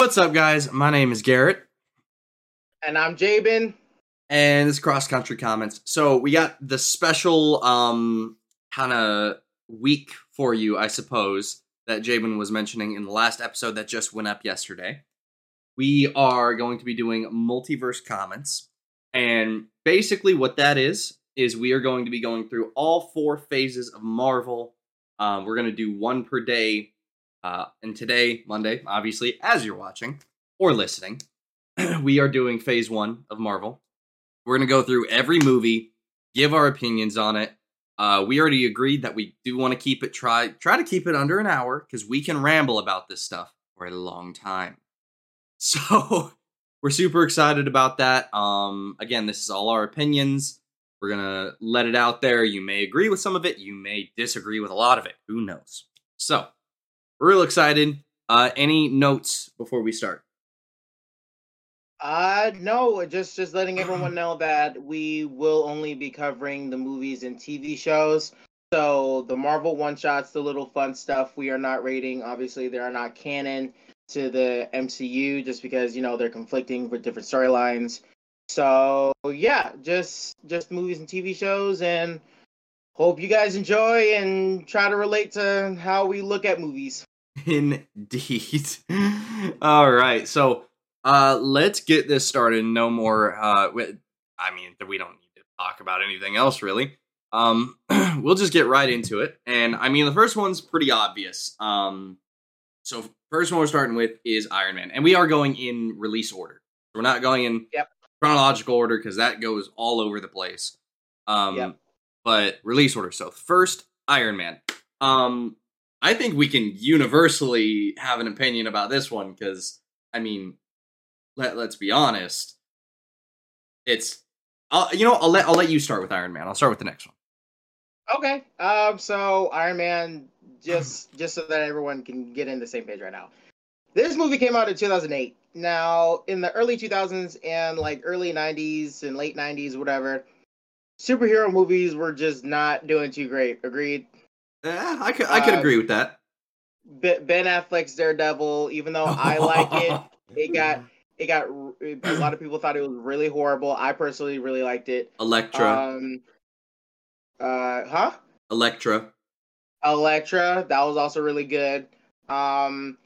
What's up, guys? My name is Garrett, And I'm Jabin. and this is Cross Country Comments. So we got the special um kind of week for you, I suppose, that Jabin was mentioning in the last episode that just went up yesterday. We are going to be doing multiverse comments, and basically what that is is we are going to be going through all four phases of Marvel. Um, we're going to do one per day, uh, and today, Monday, obviously, as you're watching or listening, we are doing phase one of Marvel. We're going to go through every movie, give our opinions on it. Uh, we already agreed that we do want to keep it try try to keep it under an hour because we can ramble about this stuff for a long time. So we're super excited about that. Um, again, this is all our opinions. We're gonna let it out there. You may agree with some of it. You may disagree with a lot of it. Who knows? So real excited. Uh, any notes before we start? Uh no, just just letting everyone know that we will only be covering the movies and TV shows. So the Marvel one shots, the little fun stuff, we are not rating. Obviously, they are not canon to the MCU just because you know they're conflicting with different storylines. So yeah, just just movies and TV shows, and hope you guys enjoy and try to relate to how we look at movies. Indeed. All right. So uh let's get this started. No more uh I mean, we don't need to talk about anything else really. Um we'll just get right into it. And I mean, the first one's pretty obvious. Um so first one we're starting with is Iron Man. And we are going in release order. We're not going in Yep. chronological order cuz that goes all over the place. Um Yep. but release order. So first Iron Man. Um I think we can universally have an opinion about this one because, I mean, let let's be honest. It's, I'll, you know, I'll let I'll let you start with Iron Man. I'll start with the next one. Okay. Um. So Iron Man, just just so that everyone can get in the same page right now. This movie came out in 2008. Now, in the early 2000s and like early 90s and late 90s, whatever, superhero movies were just not doing too great. Agreed. Yeah, I could I could Uh, agree with that. Ben Affleck's Daredevil, even though I like it, it got it got a lot of people thought it was really horrible. I personally really liked it. Elektra, Um. Uh. Huh. Elektra. Elektra, that was also really good. Um,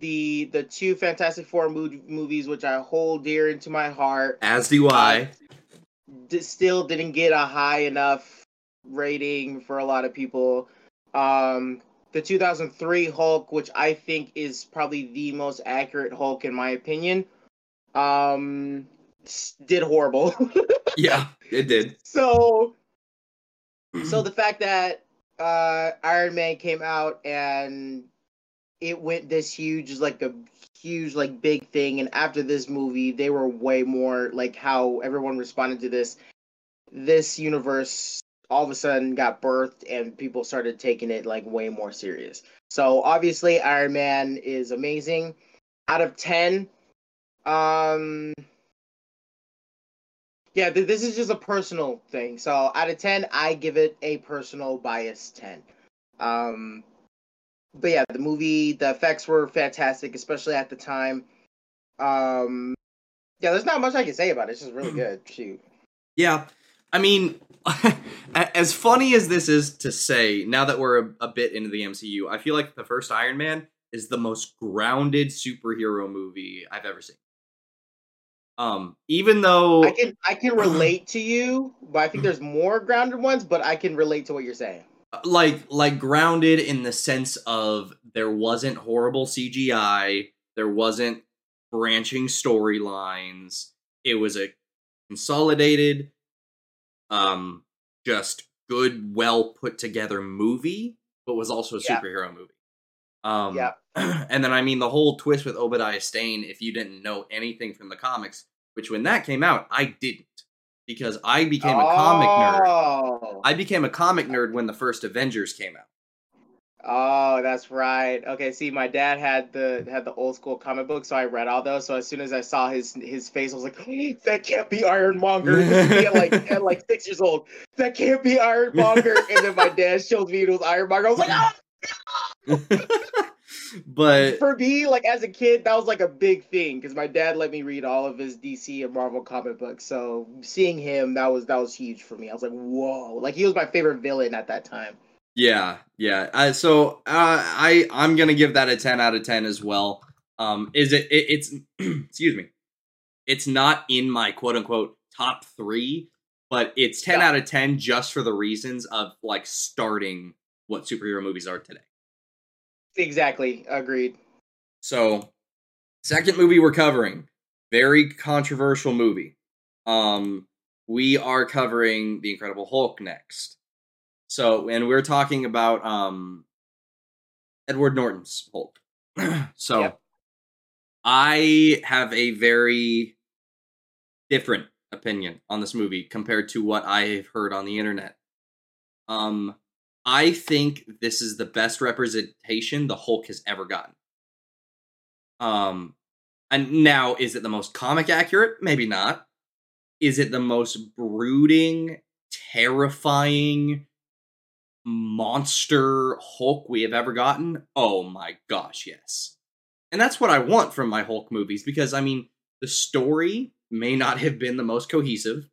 the the two Fantastic Four mo- movies, which I hold dear into my heart, As do I. d- still didn't get a high enough rating for a lot of people. Um, the 2003 Hulk, which I think is probably the most accurate Hulk in my opinion, um, did horrible. yeah, it did. so so the fact that uh Iron Man came out and it went this huge like a huge like big thing and after this movie they were way more like how everyone responded to this this universe all of a sudden got birthed and people started taking it like way more serious. So obviously Iron Man is amazing. Out of 10 um yeah, th- this is just a personal thing. So out of ten, I give it a personal bias ten. Um, but yeah, the movie, the effects were fantastic, especially at the time. Um, yeah, there's not much I can say about it. It's just really good. Shoot. Yeah, I mean, as funny as this is to say, now that we're a, a bit into the MCU, I feel like the first Iron Man is the most grounded superhero movie I've ever seen. Um, even though I can I can relate to you, but I think there's more grounded ones. But I can relate to what you're saying. like like grounded in the sense of there wasn't horrible CGI, there wasn't branching storylines. It was a consolidated um just good well put together movie, but was also a Yeah. superhero movie. Um Yeah. and then I mean the whole twist with Obadiah Stane if you didn't know anything from the comics, which when that came out I didn't because I became a comic nerd. Oh. I became a comic nerd when the first Avengers came out. Oh, that's right. Okay, see, my dad had the had the old school comic book, so I read all those. So as soon as I saw his his face, I was like, "That can't be Iron Monger." At like at like six years old. That can't be Iron Monger. and then my dad showed me it was Iron Monger. I was like, "Ah!" but for me, like as a kid, that was like a big thing because my dad let me read all of his DC and Marvel comic books. So seeing him, that was that was huge for me. I was like, whoa! Like he was my favorite villain at that time. Yeah, yeah. Uh, so uh, I I'm gonna give that a ten out of ten as well. Um, is it, it it's excuse me, it's not in my quote unquote top three, but it's ten Yeah. out of ten just for the reasons of like starting what superhero movies are today. Exactly, agreed. So, second movie we're covering, very controversial movie. Um, we are covering the Incredible Hulk next. So, and we're talking about um Edward Norton's Hulk. so, Yep. I have a very different opinion on this movie compared to what I've heard on the internet. Um, I think this is the best representation the Hulk has ever gotten. Um, and now is it the most comic accurate? Maybe not. Is it the most brooding, terrifying monster Hulk we have ever gotten? Oh my gosh, yes. And that's what I want from my Hulk movies because I mean, the story may not have been the most cohesive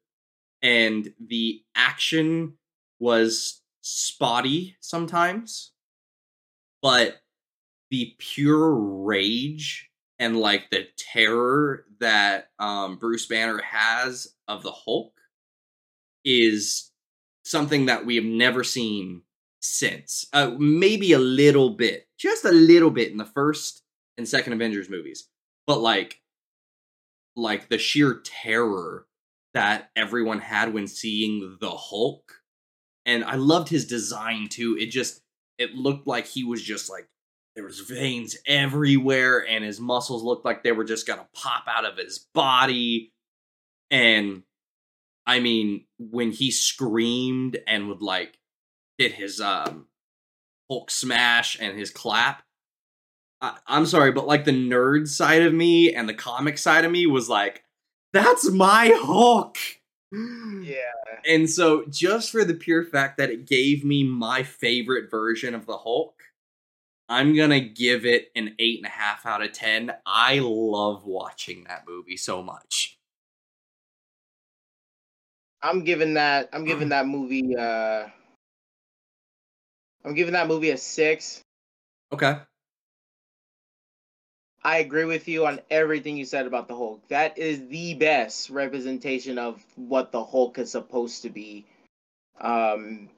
and the action was spotty sometimes, but the pure rage and like the terror that um, Bruce Banner has of the Hulk is something that we have never seen since. Uh, maybe a little bit, just a little bit in the first and second Avengers movies, but like, like the sheer terror that everyone had when seeing the Hulk, and I loved his design too. It just it looked like he was just like there was veins everywhere and his muscles looked like they were just gonna pop out of his body and i mean when he screamed and would like hit his um hulk smash and his clap I, i'm sorry but like the nerd side of me and the comic side of me was like that's my hulk Yeah. and so, just for the pure fact that it gave me my favorite version of the Hulk, I'm gonna give it an eight and a half out of ten. I love watching that movie so much. I'm giving that I'm giving that movie uh I'm giving that movie a six. Okay. I agree with you on everything you said about the Hulk. That is the best representation of what the Hulk is supposed to be. Um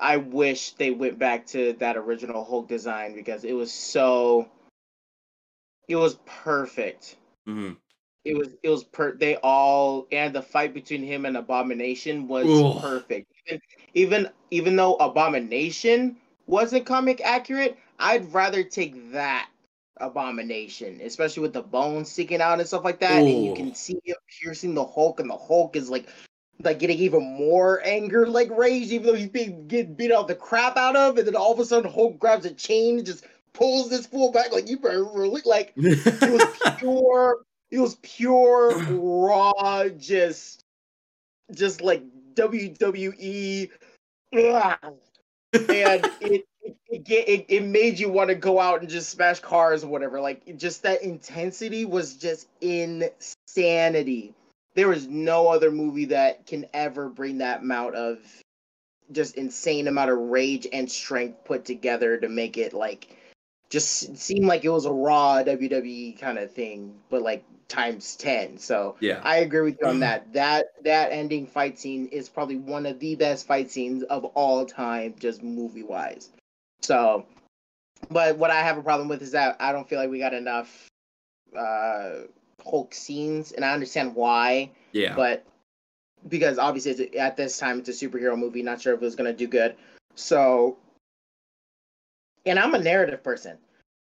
I wish they went back to that original Hulk design because it was so it was perfect. hmm It was it was per they all and the fight between him and Abomination was perfect. Even, even even though Abomination wasn't comic accurate, I'd rather take that Abomination, especially with the bones sticking out and stuff like that, and you can see him piercing the Hulk, and the Hulk is like like getting even more anger, like rage, even though he's being get beat out the crap out of, and then all of a sudden Hulk grabs a chain and just pulls this fool back, like you better really like it was pure it was pure raw just just like WWE and it it, it, it it made you want to go out and just smash cars or whatever. Like just that intensity was just insanity. There is no other movie that can ever bring that amount of just insane amount of rage and strength put together to make it like just seemed like it was a raw WWE kind of thing, but like times ten. So yeah. I agree with you on that. That that ending fight scene is probably one of the best fight scenes of all time, just movie wise. So, but what I have a problem with is that I don't feel like we got enough uh Hulk scenes, and I understand why Yeah. but because obviously it's, at this time it's a superhero movie not sure if it was going to do good so and i'm a narrative person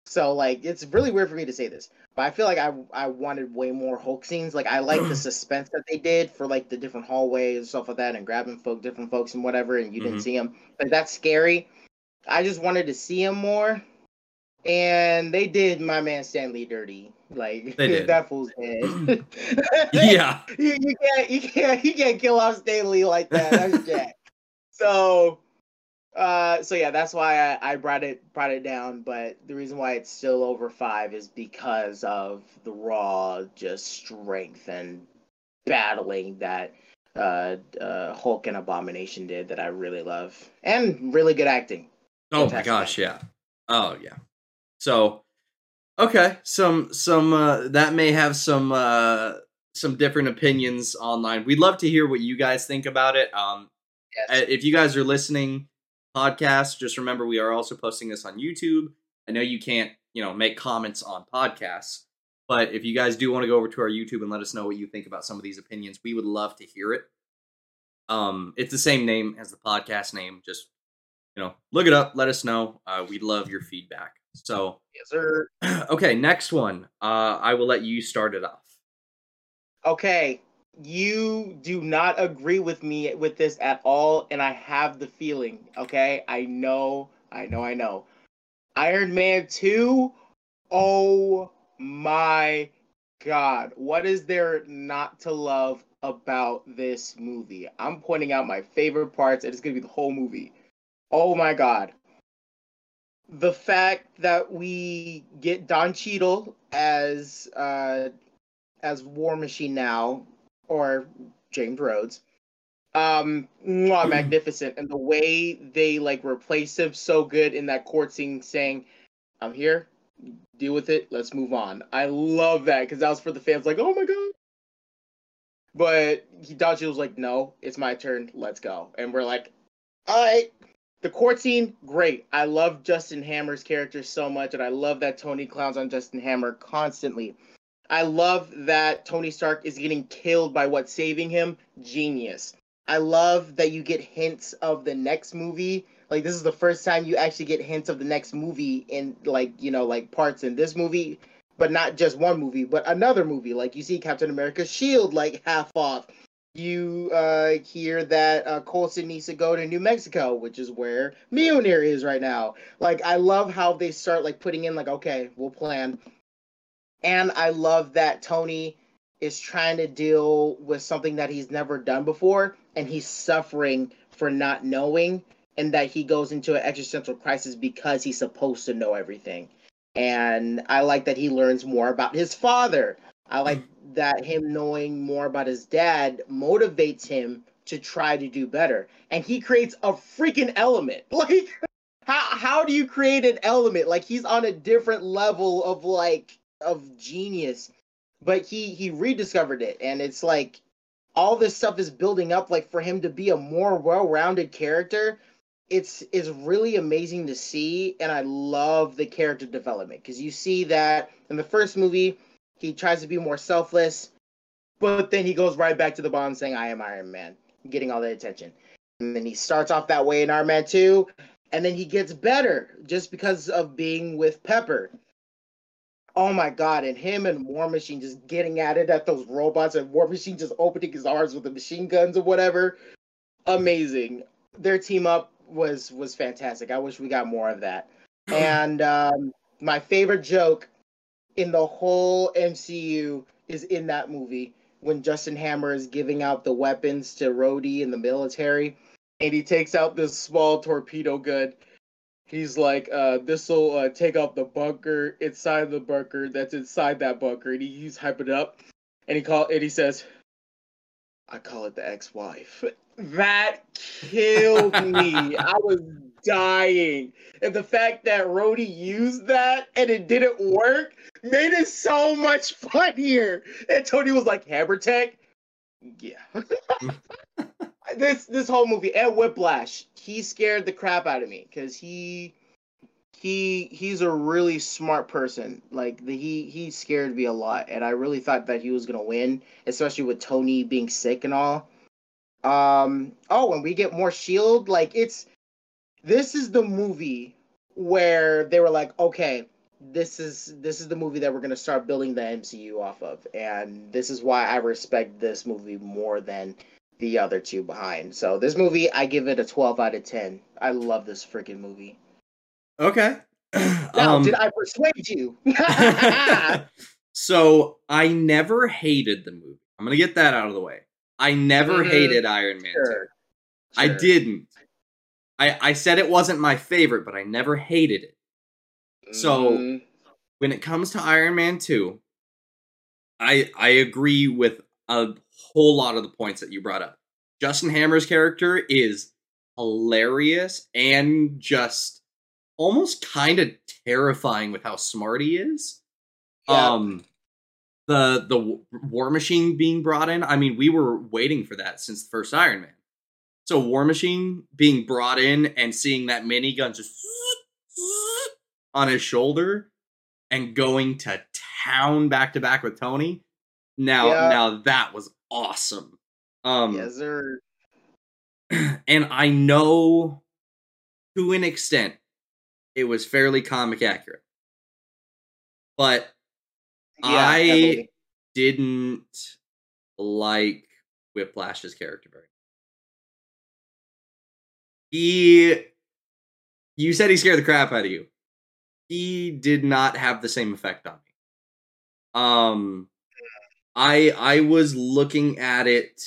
so like it's really weird for me to say this but i feel like i i wanted way more hulk scenes like i like the suspense that they did for like the different hallways and stuff like that and grabbing folk different folks and whatever and you Mhm. didn't see them like that's scary i just wanted to see him more and they did my man stanley dirty like They did. that fool's dead yeah. you, you can't you can't you can't kill off Stanley like that. That's Jack. So Uh, so yeah, that's why I, I brought it brought it down. But the reason why it's still over five is because of the raw just strength and battling that uh, uh, Hulk and Abomination did that I really love, and really good acting. Oh my gosh, yeah. Oh yeah. So okay, some some uh, that may have some uh, some different opinions online. We'd love to hear what you guys think about it. Um, yes. if you guys are listening podcast, just remember we are also posting this on YouTube. I know you can't, you know, make comments on podcasts, but if you guys do want to go over to our YouTube and let us know what you think about some of these opinions, we would love to hear it. Um, it's the same name as the podcast name. Just you know, look it up. Let us know. Uh, we'd love your feedback. So, yes, sir. okay, next one. Uh, I will let you start it off. Okay, you do not agree with me with this at all, and I have the feeling. Okay, I know, I know, I know. Iron Man two. Oh my god, what is there not to love about this movie? I'm pointing out my favorite parts, and it's gonna be the whole movie. Oh my god. The fact that we get Don Cheadle as uh as War Machine now, or James Rhodes. Um mwah, magnificent. And the way they like replace him so good in that court scene saying, I'm here, deal with it, let's move on. I love that because that was for the fans like, oh my god. But he Don was like, no, it's my turn, let's go. And we're like, all right, the court scene, great. I love Justin Hammer's character so much, and I love that Tony clowns on Justin Hammer constantly. I love that Tony Stark is getting killed by what's saving him. Genius. I love that you get hints of the next movie. Like this is the first time you actually get hints of the next movie in like, you know, like parts in this movie, but not just one movie, but another movie. Like you see Captain America's shield like half off you uh, hear that uh, Coulson needs to go to New Mexico, which is where Mjolnir is right now. Like, I love how they start like putting in like, okay, we'll plan. And I love that Tony is trying to deal with something that he's never done before, and he's suffering for not knowing, and that he goes into an existential crisis because he's supposed to know everything. And I like that he learns more about his father. I like that him knowing more about his dad motivates him to try to do better. And he creates a freaking element. Like how how do you create an element? Like he's on a different level of like of genius. But he he rediscovered it and it's like all this stuff is building up like for him to be a more well-rounded character. It's it's really amazing to see and I love the character development because you see that in the first movie he tries to be more selfless, but then he goes right back to the bond saying, I am Iron Man, getting all the attention. And then he starts off that way in Iron Man 2, and then he gets better just because of being with Pepper. Oh my god, and him and War Machine just getting at it at those robots, and War Machine just opening his arms with the machine guns or whatever. Amazing. Their team up was was fantastic. I wish we got more of that. and um, my favorite joke in the whole MCU is in that movie when Justin Hammer is giving out the weapons to Rhodey in the military, and he takes out this small torpedo gun. He's like, uh, "This will uh, take out the bunker inside the bunker that's inside that bunker," and he, he's hyping it up, and he call and he says, "I call it the ex-wife." That killed me. I was dying. And the fact that Rhodey used that and it didn't work made it so much funnier. And Tony was like, Hammer Tech? Yeah. this this whole movie and Whiplash, he scared the crap out of me because he he he's a really smart person. Like the, he he scared me a lot, and I really thought that he was gonna win, especially with Tony being sick and all. Um. Oh, and we get more Shield. Like it's this is the movie where they were like, okay, this is this is the movie that we're gonna start building the MCU off of, and this is why I respect this movie more than the other two behind. So this movie, I give it a twelve out of ten. I love this freaking movie. Okay. now, um, did I persuade you? so I never hated the movie. I'm gonna get that out of the way. I never mm-hmm. hated Iron Man sure. 2. Sure. I didn't. I I said it wasn't my favorite, but I never hated it. So- Mm, when it comes to Iron Man 2, I I agree with a whole lot of the points that you brought up. Justin Hammer's character is hilarious and just almost kind of terrifying with how smart he is. Yeah. Um the the War Machine being brought in, I mean, we were waiting for that since the first Iron Man. So War Machine being brought in and seeing that minigun just on his shoulder and going to town back to back with Tony. Now, Yeah. now that was awesome. Um, yes, sir. and I know to an extent it was fairly comic accurate, but Yeah, I heavily. didn't like Whiplash's character very. much. He, you said he scared the crap out of you. He did not have the same effect on me. Um, I I was looking at it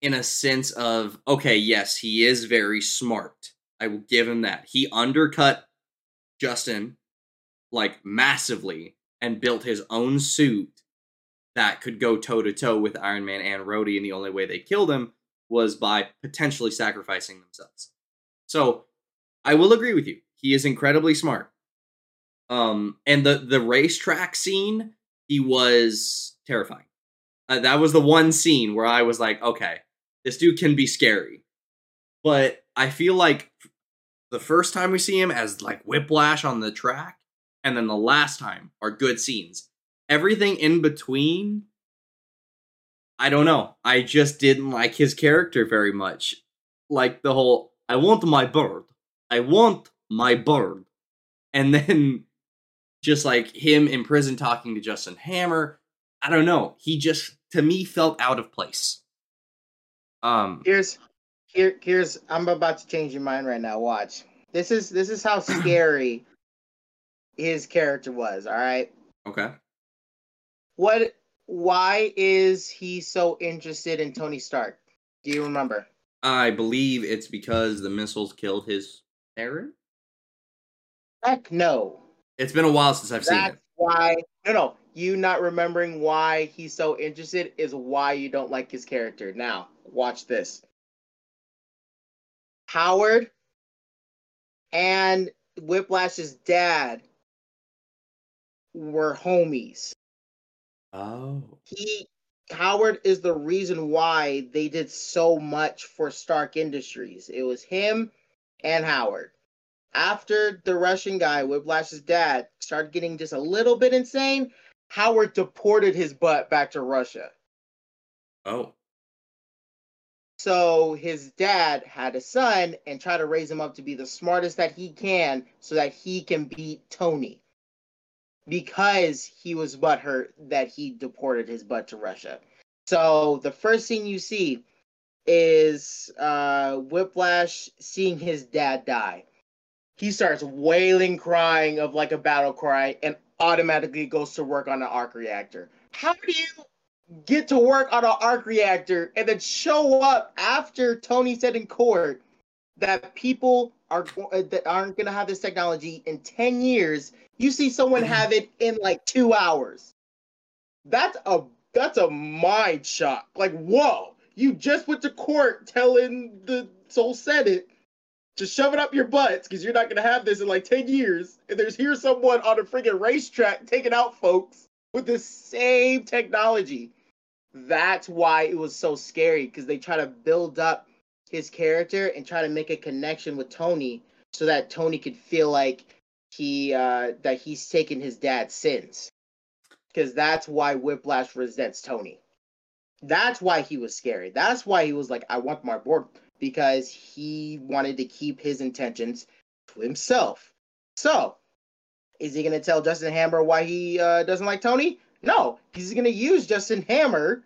in a sense of okay, yes, he is very smart. I will give him that. He undercut Justin like massively and built his own suit that could go toe to toe with Iron Man and Rhodey, and the only way they killed him was by potentially sacrificing themselves. So I will agree with you. He is incredibly smart. Um, and the the racetrack scene, he was terrifying. Uh, that was the one scene where I was like, okay, this dude can be scary. But I feel like the first time we see him as like Whiplash on the track, and then the last time are good scenes. Everything in between, I don't know. I just didn't like his character very much. Like the whole, I want my bird. I want my bird. And then just like him in prison talking to Justin Hammer. I don't know. He just, to me, felt out of place. Um, Here's here here's I'm about to change your mind right now. Watch. This is this is how scary his character was, all right? okay. What why is he so interested in Tony Stark? Do you remember? I believe it's because the missiles killed his parent. Heck no. It's been a while since I've seen That's it. why no no. You not remembering why he's so interested is why you don't like his character. Now, watch this. Howard and Whiplash's dad were homies. Oh. He Howard is the reason why they did so much for Stark Industries. It was him and Howard. After the Russian guy, Whiplash's dad, started getting just a little bit insane, Howard deported his butt back to Russia. Oh. So his dad had a son and tried to raise him up to be the smartest that he can so that he can beat Tony. Because he was butthurt that he deported his butt to Russia. So the first thing you see is uh, Whiplash seeing his dad die. He starts wailing, crying of like a battle cry, and automatically goes to work on an arc reactor. How do you get to work on an arc reactor and then show up after Tony said in court that people are uh, that aren't going to have this technology in 10 years you see someone have it in like 2 hours? That's a that's a mind shock like whoa you just went to court telling the Seoul Senate to shove it up your butts because you're not going to have this in like 10 years and there's here someone on a freaking racetrack taking out folks with the same technology that's why it was so scary because they try to build up his character and try to make a connection with Tony so that Tony could feel like he uh that he's taken his dad's sins. Because that's why Whiplash resents Tony. That's why he was scary. That's why he was like, I want my board because he wanted to keep his intentions to himself. So, is he gonna tell Justin Hammer why he uh, doesn't like Tony? No, he's gonna use Justin Hammer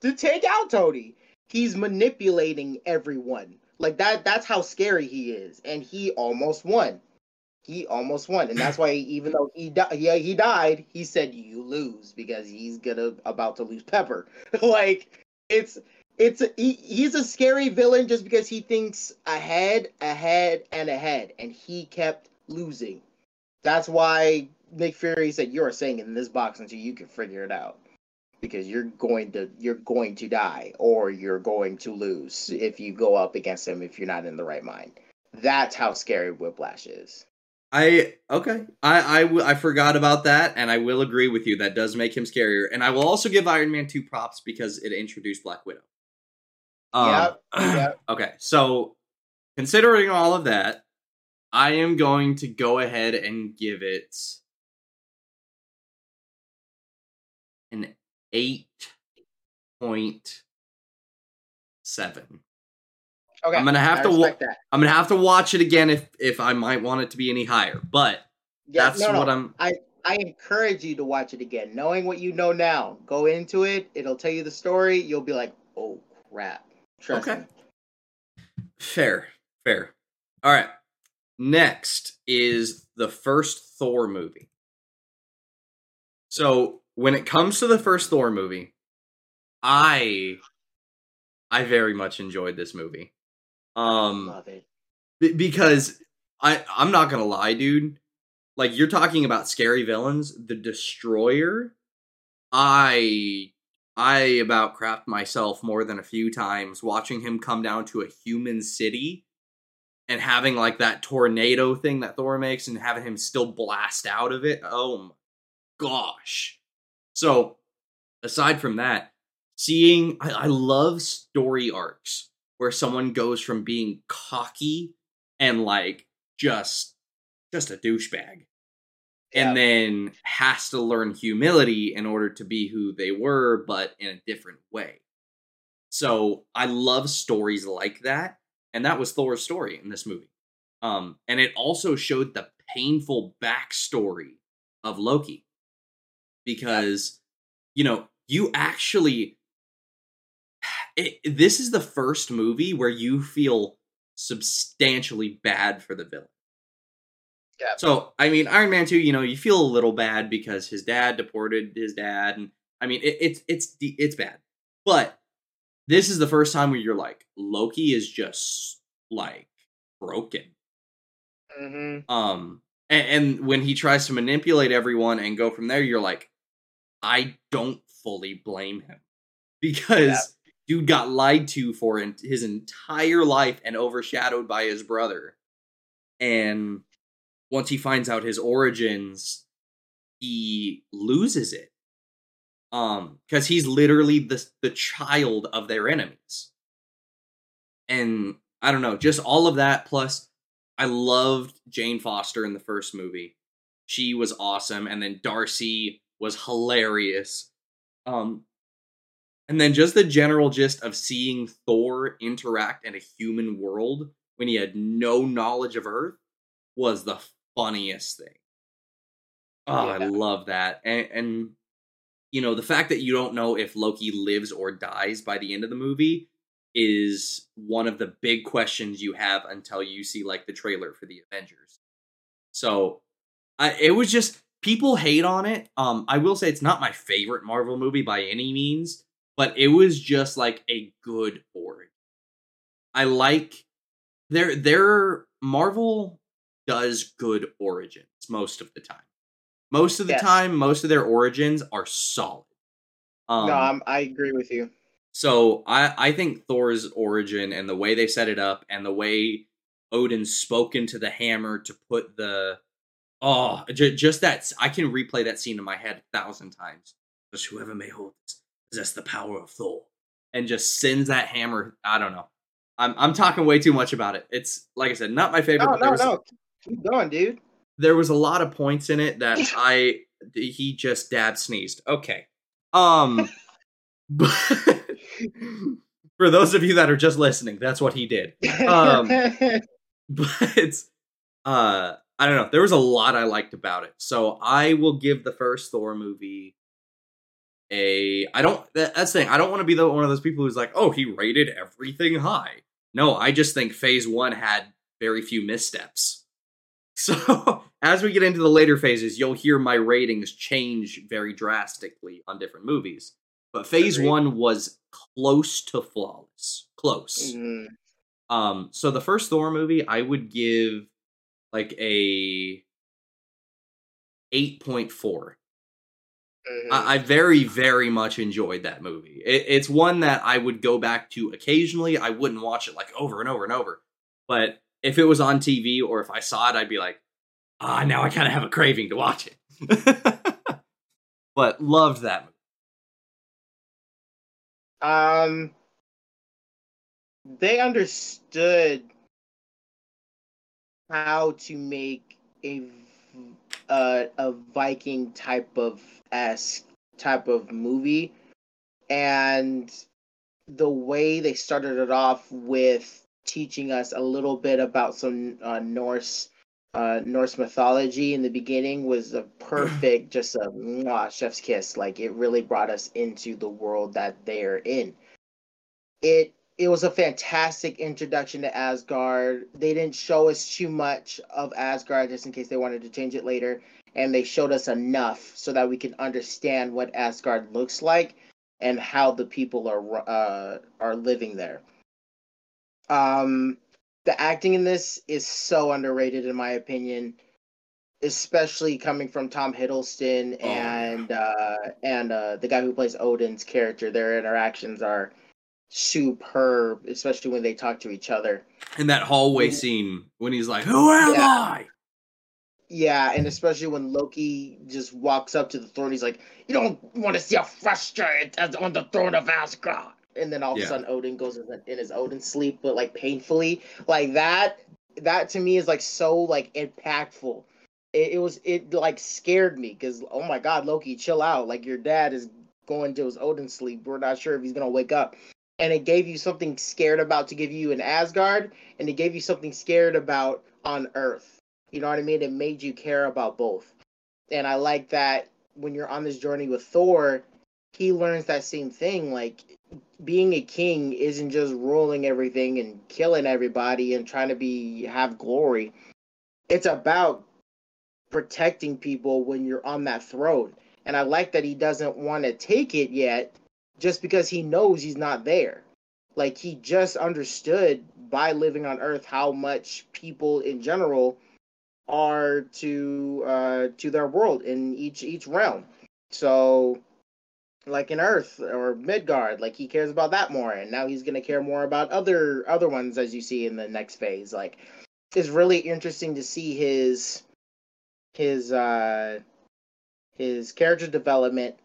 to take out Tony. He's manipulating everyone. Like that that's how scary he is. And he almost won. He almost won. And that's why even though he di- yeah, he died, he said you lose because he's gonna about to lose Pepper. like it's it's a, he, he's a scary villain just because he thinks ahead, ahead, and ahead, and he kept losing. That's why Nick Fury said, "You're staying in this box until you can figure it out." because you're going to you're going to die or you're going to lose if you go up against him if you're not in the right mind. That's how scary Whiplash is. I okay. I I, I forgot about that, and I will agree with you. That does make him scarier, and I will also give Iron Man two props because it introduced Black Widow. Um, Yep, yep. Okay, so considering all of that, I am going to go ahead and give it an eight point seven. Okay, I'm gonna have to wa- that. I'm gonna have to watch it again if if I might want it to be any higher, but Yeah, that's no, no. what I'm. I I encourage you to watch it again, knowing what you know now. Go into it; it'll tell you the story. You'll be like, "Oh crap!" Trust Okay. me. Fair, fair. All right. Next is the first Thor movie. So when it comes to the first Thor movie, I I very much enjoyed this movie. Um Love it. be- because I I'm not gonna lie, dude. Like you're talking about scary villains, the Destroyer. I I about crapped myself more than a few times watching him come down to a human city and having like that tornado thing that Thor makes and having him still blast out of it. Oh my gosh. So aside from that, seeing I, I love story arcs where someone goes from being cocky and like just just a douchebag Yeah. and then has to learn humility in order to be who they were but in a different way so i love stories like that and that was thor's story in this movie um and it also showed the painful backstory of loki because you know you actually it, this is the first movie where you feel substantially bad for the villain. Yeah. So, I mean, Iron Man 2, you know, you feel a little bad because his dad deported his dad and I mean, it, it's it's it's bad. But this is the first time where you're like Loki is just like broken. Mm-hmm. Um and, and when he tries to manipulate everyone and go from there, you're like, I don't fully blame him because dude got lied to for his entire life and overshadowed by his brother. And once he finds out his origins, he loses it. Um, because he's literally the the child of their enemies. And I don't know, just all of that plus I loved Jane Foster in the first movie. She was awesome, and then Darcy was hilarious. Um, and then just the general gist of seeing Thor interact in a human world when he had no knowledge of Earth was the funniest thing. Oh, I love that. And, and you know, the fact that you don't know if Loki lives or dies by the end of the movie is one of the big questions you have until you see like the trailer for the Avengers. So, I it was just people hate on it. Um I will say it's not my favorite Marvel movie by any means, but it was just like a good origin. I like their their Marvel does good origins most of the time. Most of the Yes. time, most of their origins are solid. Um, no, I'm, I agree with you. so I I think Thor's origin and the way they set it up and the way Odin spoke into the hammer to put the oh j- just that I can replay that scene in my head a thousand times. Just whoever may hold this possess the power of Thor and just sends that hammer. I don't know. I'm I'm talking way too much about it. It's like I said, not my favorite. No, but no, was, no. Keep going, dude. there was a lot of points in it that I he just dab sneezed. Okay. Um but for those of you that are just listening, that's what he did. Um, But it's uh I don't know. There was a lot I liked about it. So I will give the first Thor movie a I don't that, that's the thing. I don't want to be the one of those people who's like, "Oh, he rated everything high." No, I just think phase 1 had very few missteps. So, as we get into the later phases, you'll hear my ratings change very drastically on different movies. but Phase Agreed. One was close to flawless. Close. Mhm. Um, so the first Thor movie, I would give like a eight point four. Mhm. I, I very, very much enjoyed that movie. It, it's one that I would go back to occasionally. I wouldn't watch it like over and over and over, but if it was on TV or if I saw it, I'd be like, ah, now I kind of have a craving to watch it. but loved that movie. Um, they understood how to make a uh, a Viking type of esque type of movie, and the way they started it off with teaching us a little bit about some uh, Norse uh, Norse mythology in the beginning was a perfect, just a mwah, chef's kiss. Like it really brought us into the world that they're in. It it was a fantastic introduction to Asgard. They didn't show us too much of Asgard just in case they wanted to change it later, and they showed us enough so that we can understand what Asgard looks like and how the people are uh, are living there. Um, the acting in this is so underrated in my opinion, especially coming from Tom Hiddleston Oh, and uh, and uh, the guy who plays Odin's character. Their interactions are superb, especially when they talk to each other. In that hallway scene when he's like, "Who am Yeah. I?" Yeah, and especially when Loki just walks up to the throne, he's like, "You don't want to see a frustrated as on the throne of Asgard." And then all of Yeah. a sudden, Odin goes in, in his Odin sleep, but like painfully, like that. That to me is like so like impactful. It, it was it like scared me because oh my god, Loki, chill out! Like your dad is going to his Odin sleep. We're not sure if he's gonna wake up. And it gave you something scared about to give you in Asgard, and it gave you something scared about on Earth. You know what I mean? It made you care about both. And I like that when you're on this journey with Thor, he learns that same thing. Like being a king isn't just ruling everything and killing everybody and trying to be have glory. It's about protecting people when you're on that throne. And I like that he doesn't want to take it yet just because he knows he's not there. Like he just understood by living on Earth how much people in general are to uh to their world in each each realm. So like in Earth or Midgard, like he cares about that more, and now he's gonna care more about other other ones as you see in the next phase. Like it's really interesting to see his his uh his character development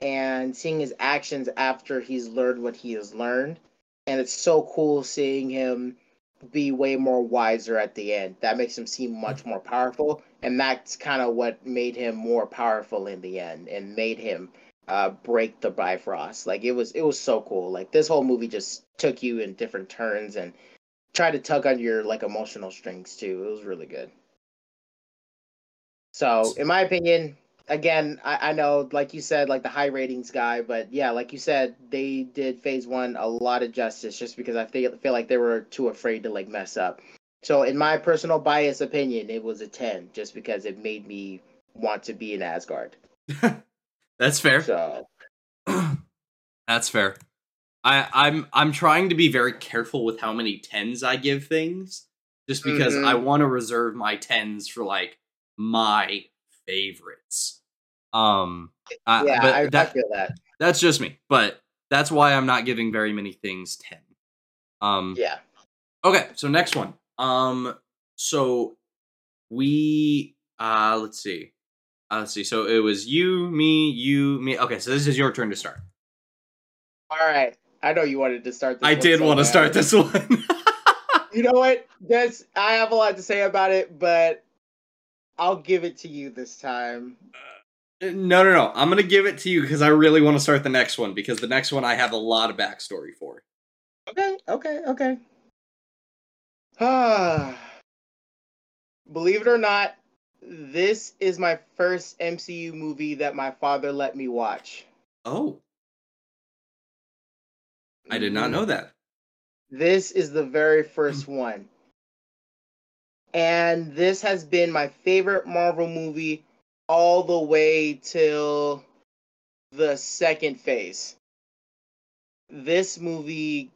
and seeing his actions after he's learned what he has learned. And it's so cool seeing him be way more wiser at the end. That makes him seem much more powerful, and that's kind of what made him more powerful in the end, and made him uh, break the Bifrost. Like it was, it was so cool. Like this whole movie just took you in different turns and tried to tug on your like emotional strings too. It was really good. So, in my opinion, again, I, I know, like you said, like the high ratings guy, but yeah, like you said, they did phase one a lot of justice just because I feel feel like they were too afraid to like mess up. So, in my personal bias opinion, it was a ten just because it made me want to be in Asgard. That's fair. So, That's fair. I, I'm I'm trying to be very careful with how many tens I give things, just because Mhm. I want to reserve my tens for like my favorites. Um, I- yeah, but I, I feel that. that's just me. But that's why I'm not giving very many things ten. Um, Yeah. Okay, so next one. Um, so we uh, let's see, uh, let's see. So it was you, me, you, me. Okay, so this is your turn to start. All right. I know you wanted to start this. I did so want to start this one. You know what? That's I have a lot to say about it, but I'll give it to you this time. no, no, no. I'm gonna give it to you because I really want to start the next one because the next one I have a lot of backstory for. Okay, okay, okay. Ah. Believe it or not, this is my first MCU movie that my father let me watch. Oh, I did not know that. This is the very first hmm. one. And this has been my favorite Marvel movie all the way till the second phase. this movie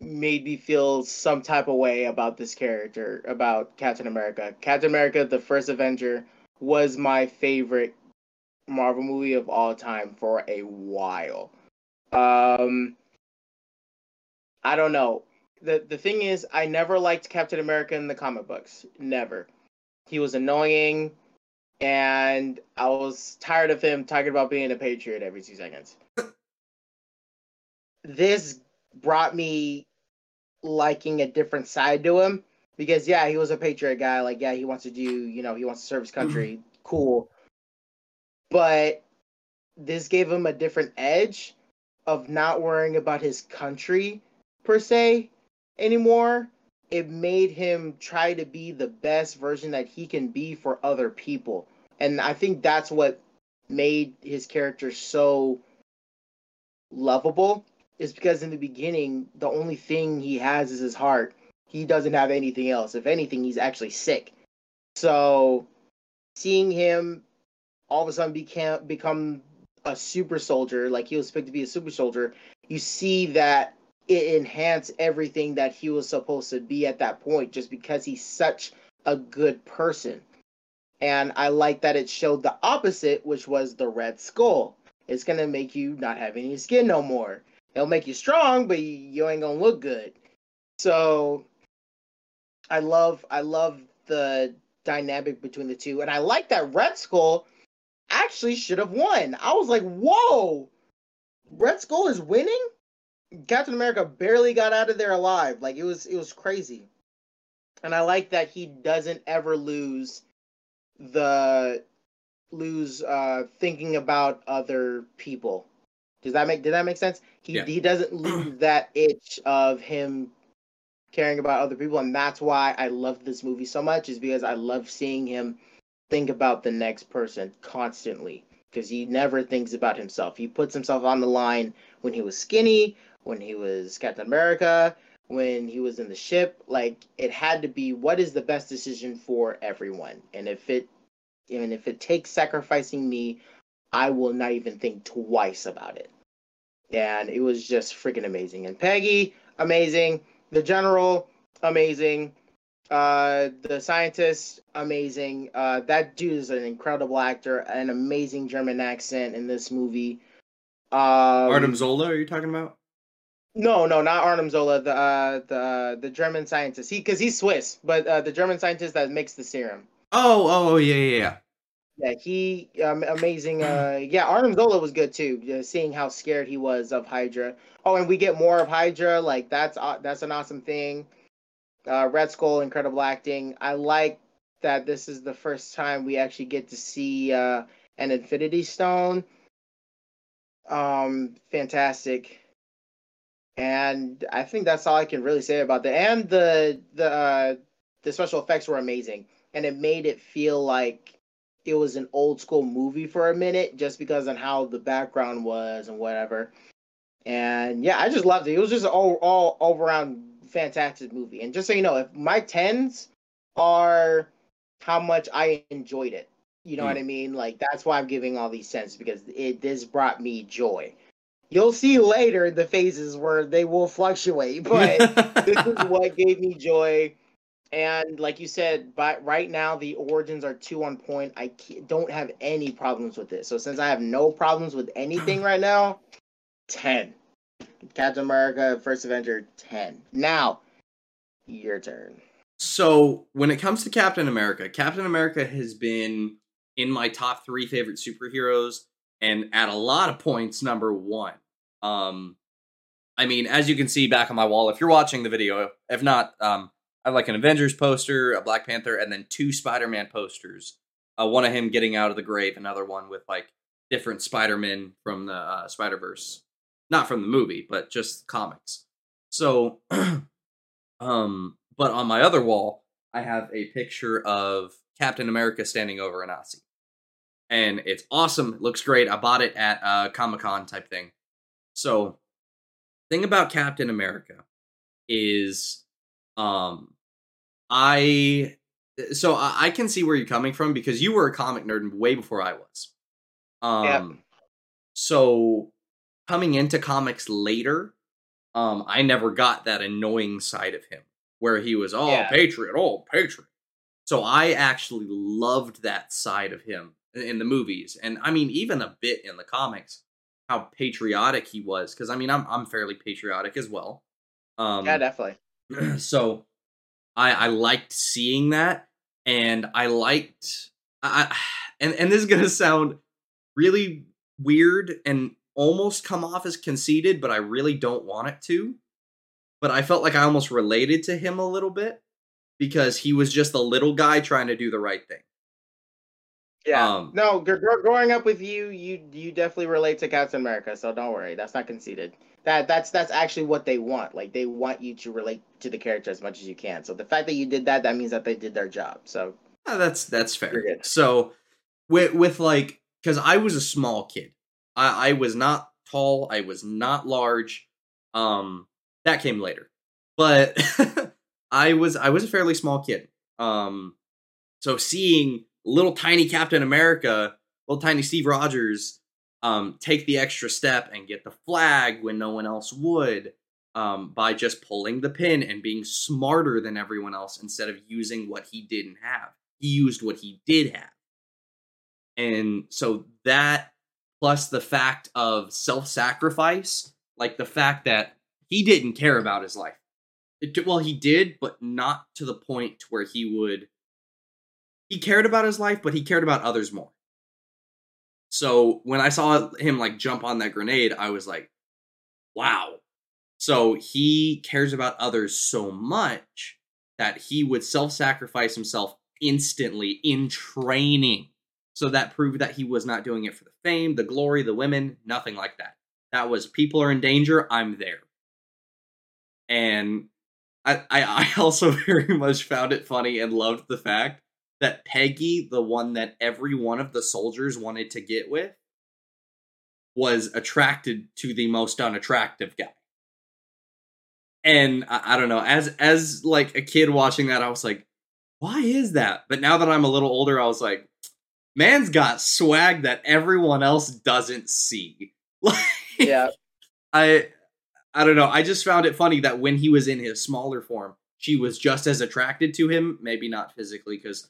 made me feel some type of way about this character, about Captain America. Captain America, the first Avenger, was my favorite Marvel movie of all time for a while. Um, I don't know. the The thing is, I never liked Captain America in the comic books. Never. He was annoying, and I was tired of him talking about being a patriot every two seconds. this brought me liking a different side to him because yeah, he was a patriot guy. Like yeah, he wants to do you know he wants to serve his country. Mm-hmm. cool, but this gave him a different edge of not worrying about his country per se anymore. It made him try to be the best version that he can be for other people. And I think that's what made his character so lovable is because in the beginning the only thing he has is his heart. He doesn't have anything else. If anything, he's actually sick. So seeing him all of a sudden became become a super soldier, like he was expected to be a super soldier, you see that it enhanced everything that he was supposed to be at that point just because he's such a good person. And I like that it showed the opposite, which was the Red Skull. It's gonna make you not have any skin no more. It'll make you strong, but you ain't gonna look good. So I love I love the dynamic between the two, and I like that Red Skull actually should have won. I was like, whoa, Red Skull is winning. Captain America barely got out of there alive. Like it was it was crazy. And I like that he doesn't ever lose the lose uh thinking about other people. Does that make did that make sense? He Yeah. he doesn't lose that itch of him caring about other people and that's why I love this movie so much is because I love seeing him think about the next person constantly because he never thinks about himself. He puts himself on the line when he was skinny, when he was Captain America, when he was in the ship. Like it had to be what is the best decision for everyone. And if it even if it takes sacrificing me, I will not even think twice about it. And it was just freaking amazing. And Peggy, amazing. The general, amazing. Uh, the scientist, amazing. Uh, that dude is an incredible actor, an amazing German accent in this movie. Um, Arnim Zola, are you talking about? no, no, not Arnim Zola. The uh, the the German scientist. He because he's Swiss, but uh, the German scientist that makes the serum. Oh, oh, oh, yeah, yeah, yeah. Yeah, he um, amazing. Uh, yeah, Arnim Zola was good too. Uh, seeing how scared he was of Hydra. Oh, and we get more of Hydra. Like that's uh, that's an awesome thing. Uh, Red Skull, incredible acting. I like that this is the first time we actually get to see uh, an Infinity Stone. Um, fantastic. And I think that's all I can really say about that. And the the uh, the special effects were amazing, and it made it feel like it was an old school movie for a minute just because on how the background was and whatever. And yeah, I just loved it. It was just all all all around fantastic movie. And just so you know, if my tens are how much I enjoyed it. You know Hmm. what I mean? Like that's why I'm giving all these cents because it this brought me joy. You'll see later the phases where they will fluctuate, but this is what gave me joy. And like you said, but right now the origins are two on point. I don't have any problems with this. So since I have no problems with anything right now, ten. Captain America: First Avenger, ten. Now, your turn. So when it comes to Captain America, Captain America has been in my top three favorite superheroes, and at a lot of points, number one. Um, I mean, as you can see back on my wall, if you're watching the video, if not, um, Like an Avengers poster, a Black Panther, and then two Spider-Man posters. Uh, one of him getting out of the grave, another one with like different Spider-Man from the uh, Spider-Verse, not from the movie, but just comics. So, um, but on my other wall, I have a picture of Captain America standing over a Nazi. And it's awesome. It looks great. I bought it at uh, Comic Con type thing. So, thing about Captain America is, um, I so I, can see where you're coming from because you were a comic nerd way before I was. Um, Yep. so coming into comics later, um, I never got that annoying side of him where he was, oh, Yeah. patriot, oh, patriot. So I actually loved that side of him in- the movies, and I mean, even a bit in the comics, how patriotic he was. Because I mean, I'm I'm fairly patriotic as well. Um, yeah, definitely. so I I liked seeing that, and I liked I, and and this is gonna sound really weird and almost come off as conceited, but I really don't want it to. But I felt like I almost related to him a little bit because he was just a little guy trying to do the right thing. Yeah. Um, no, gr- growing up with you, you you definitely relate to Captain America, so don't worry. That's not conceited. That that's that's actually what they want. Like they want you to relate to the character as much as you can. So the fact that you did that, that means that they did their job. So Uh, that's that's fair. So with with like because I was a small kid. I, I was not tall. I was not large. Um, that came later, but I was I was a fairly small kid. Um, so seeing little tiny Captain America, little tiny Steve Rogers, um, take the extra step and get the flag when no one else would, um, by just pulling the pin and being smarter than everyone else instead of using what he didn't have. He used what he did have. And so that plus the fact of self-sacrifice, like the fact that he didn't care about his life. It, well, he did, but not to the point where he would he cared about his life, but he cared about others more. So when I saw him like jump on that grenade, I was like, wow. So he cares about others so much that he would self sacrifice himself instantly in training. So that proved that he was not doing it for the fame, the glory, the women, nothing like that. That was people are in danger, I'm there. And I, I, also very much found it funny and loved the fact that Peggy, the one that every one of the soldiers wanted to get with, was attracted to the most unattractive guy. And I, I don't know, as as like a kid watching that, I was like, why is that? But now that I'm a little older, I was like, man's got swag that everyone else doesn't see. Like, yeah, I I don't know. I just found it funny that when he was in his smaller form, she was just as attracted to him. Maybe not physically, because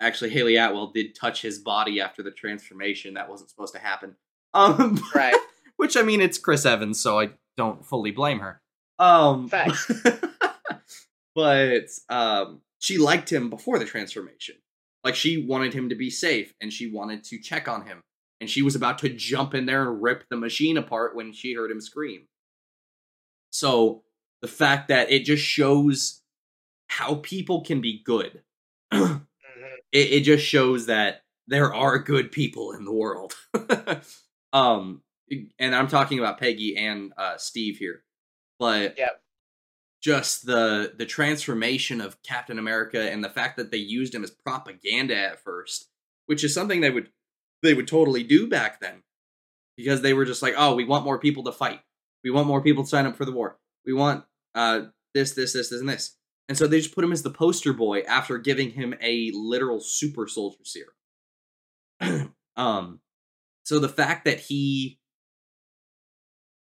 actually Hayley Atwell did touch his body after the transformation. That wasn't supposed to happen. Um, right. which I mean, it's Chris Evans, so I don't fully blame her. Um, Facts. but um, she liked him before the transformation. Like she wanted him to be safe, and she wanted to check on him. And she was about to jump in there and rip the machine apart when she heard him scream. So the fact that it just shows how people can be good. It, it just shows that there are good people in the world. um, and I'm talking about Peggy and uh, Steve here, but Yep. just the the transformation of Captain America and the fact that they used him as propaganda at first, which is something they would they would totally do back then, because they were just like, oh, we want more people to fight, we want more people to sign up for the war, we want uh this this this this and this. And so they just put him as the poster boy after giving him a literal super soldier serum. um, so the fact that he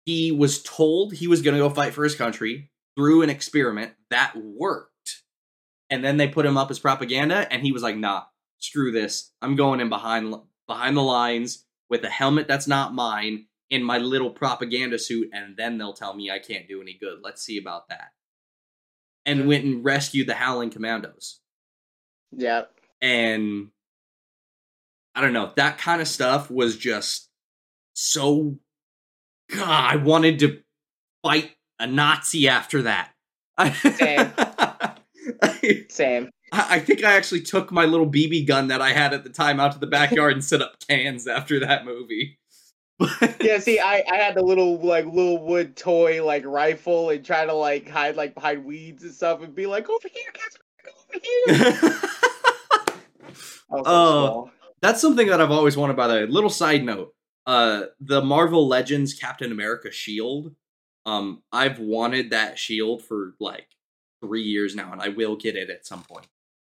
he was told he was going to go fight for his country through an experiment that worked, and then they put him up as propaganda, and he was like, "Nah, screw this. I'm going in behind behind the lines with a helmet that's not mine." In my little propaganda suit, and then they'll tell me I can't do any good. Let's see about that and went and rescued the Howling Commandos. Yeah. And I don't know, that kind of stuff was just so. God, I wanted to fight a Nazi after that. Same. I, Same. I think I actually took my little BB gun that I had at the time out to the backyard and set up cans after that movie. Yeah, see, I, I had the little like little wood toy like rifle and try to like hide like behind weeds and stuff and be like over here, guys, over here. So Oh. small. That's something that I've always wanted. By the way, little side note: uh, the Marvel Legends Captain America shield. Um, I've wanted that shield for like three years now, and I will get it at some point.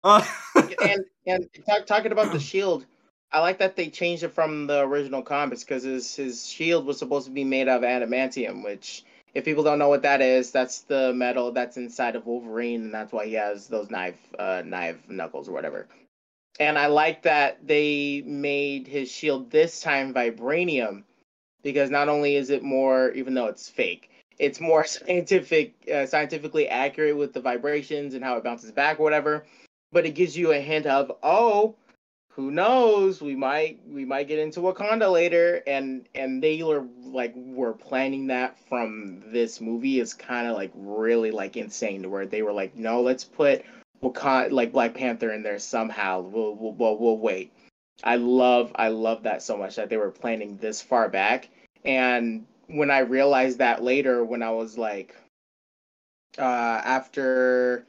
Uh, and and talk, talking about the shield, I like that they changed it from the original comics because his his shield was supposed to be made of adamantium, which If people don't know what that is, that's the metal that's inside of Wolverine, and that's why he has those knife, uh, knife knuckles or whatever. And I like that they made his shield this time vibranium, because not only is it more, even though it's fake, it's more scientific, uh, scientifically accurate with the vibrations and how it bounces back or whatever. But it gives you a hint of, oh, who knows? We might we might get into Wakanda later, and and they were like were planning that from this movie is kind of like really like insane to where they were like, no, let's put Wakanda like Black Panther in there somehow. We'll we'll we'll, we'll wait. I love I love that so much that they were planning this far back, and when I realized that later, when I was like, uh, after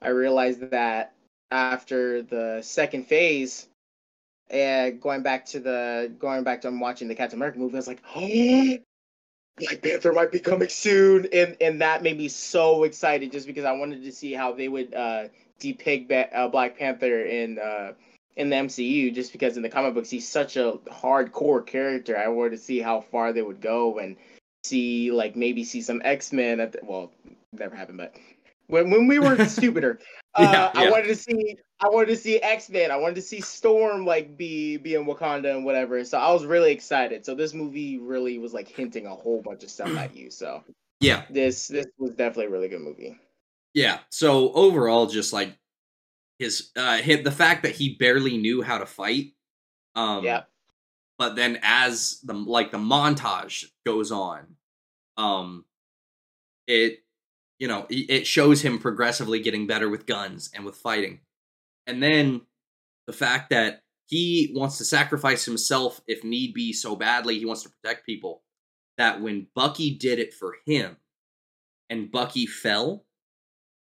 I realized that after the second phase, and going back to the going back to I'm watching the Captain America movie, I was like, oh, Black Panther might be coming soon, and and that made me so excited just because I wanted to see how they would uh, depict uh, Black Panther in uh, in the MCU. Just because in the comic books he's such a hardcore character, I wanted to see how far they would go and see like maybe see some X Men at the, well never happened, but when when we were stupider, uh, yeah, yeah. I wanted to see I wanted to see X Men. I wanted to see Storm like be be in Wakanda and whatever. So I was really excited. So this movie really was like hinting a whole bunch of stuff at you. So yeah, this this was definitely a really good movie. Yeah. So overall, just like his uh hit the fact that he barely knew how to fight. Um, yeah. But then as the like the montage goes on, um, it you know, it shows him progressively getting better with guns and with fighting. And then the fact that he wants to sacrifice himself if need be so badly, he wants to protect people. That when Bucky did it for him and Bucky fell,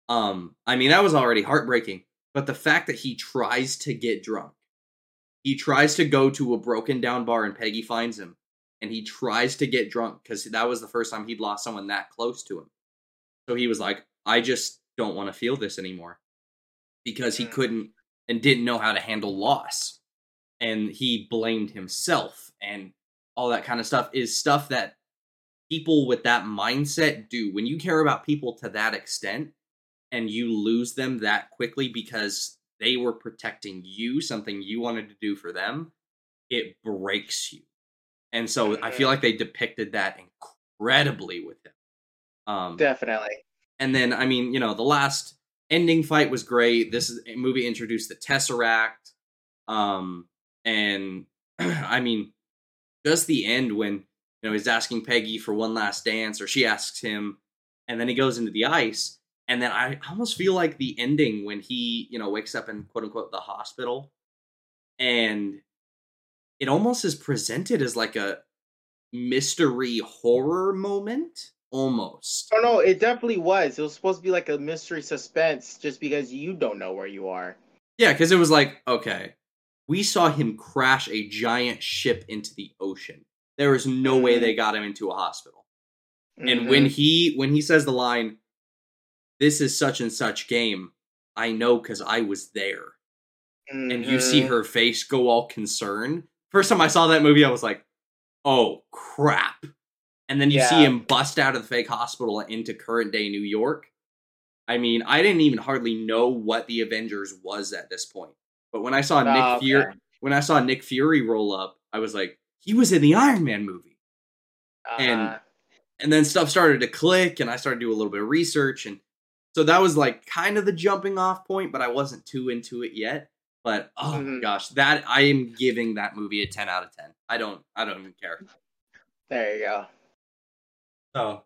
um, I mean, that was already heartbreaking. But the fact that he tries to get drunk, he tries to go to a broken down bar and Peggy finds him, and he tries to get drunk because that was the first time he'd lost someone that close to him so he was like, I just don't want to feel this anymore because he mm. couldn't and didn't know how to handle loss. And he blamed himself and all that kind of stuff is stuff that people with that mindset do. When you care about people to that extent and you lose them that quickly because they were protecting you, something you wanted to do for them, it breaks you. And so I feel mm. like they depicted that incredibly with him. Um, Definitely. And then, I mean, you know, the last ending fight was great. This is, movie introduced the Tesseract. Um, and I mean, just the end when, you know, he's asking Peggy for one last dance, or she asks him, and then he goes into the ice. And then I almost feel like the ending when he, you know, wakes up in quote unquote the hospital and it almost is presented as like a mystery horror moment almost. Oh no, it definitely was. It was supposed to be like a mystery suspense, just because you don't know where you are. Yeah, because it was like, okay, we saw him crash a giant ship into the ocean. There is no mm-hmm. way they got him into a hospital. Mm-hmm. And when he when he says the line, "This is such and such game," I know because I was there. Mm-hmm. And you see mm-hmm. her face go all concerned. First time I saw that movie, I was like, "Oh crap!" And then you yeah. see him bust out of the fake hospital into current day New York. I mean, I didn't even hardly know what the Avengers was at this point. But when I saw oh, Nick okay. Fury, when I saw Nick Fury roll up, I was like, he was in the Iron Man movie, uh-huh. and and then stuff started to click, and I started to do a little bit of research, and so that was like kind of the jumping off point, but I wasn't too into it yet. But oh mm-hmm. gosh, that I am giving that movie a ten out of ten. I don't, I don't even care. There you go. So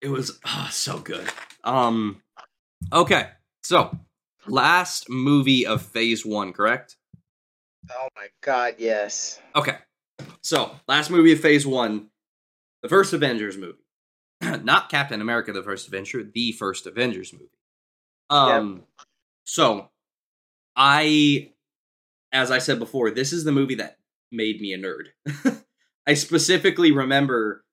it was oh, so good. Um okay. So, last movie of phase 1, correct? Oh my god, yes. Okay. So, last movie of phase 1, the first Avengers movie. Not Captain America the first Avenger, the first Avengers movie. Um yep. so I as I said before, this is the movie that made me a nerd. I specifically remember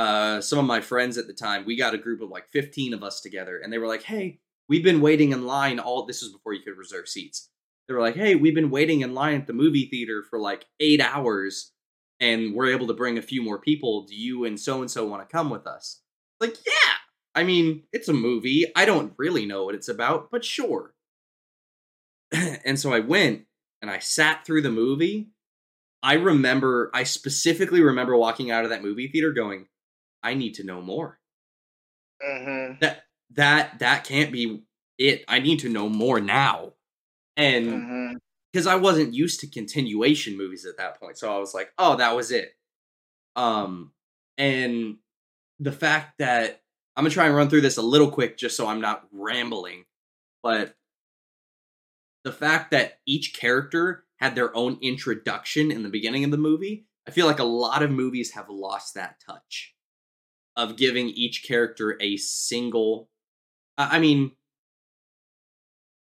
uh, some of my friends at the time, we got a group of like 15 of us together, and they were like, hey, we've been waiting in line all this was before you could reserve seats. They were like, hey, we've been waiting in line at the movie theater for like eight hours and we're able to bring a few more people. Do you and so and so want to come with us? Like, yeah. I mean, it's a movie. I don't really know what it's about, but sure. and so I went and I sat through the movie. I remember, I specifically remember walking out of that movie theater going, I need to know more. Mm-hmm. That that that can't be it. I need to know more now. And Mm-hmm. because I wasn't used to continuation movies at that point. So I was like, oh, that was it. Um, and the fact that I'm gonna try and run through this a little quick just so I'm not rambling, but the fact that each character had their own introduction in the beginning of the movie, I feel like a lot of movies have lost that touch of giving each character a single. I mean,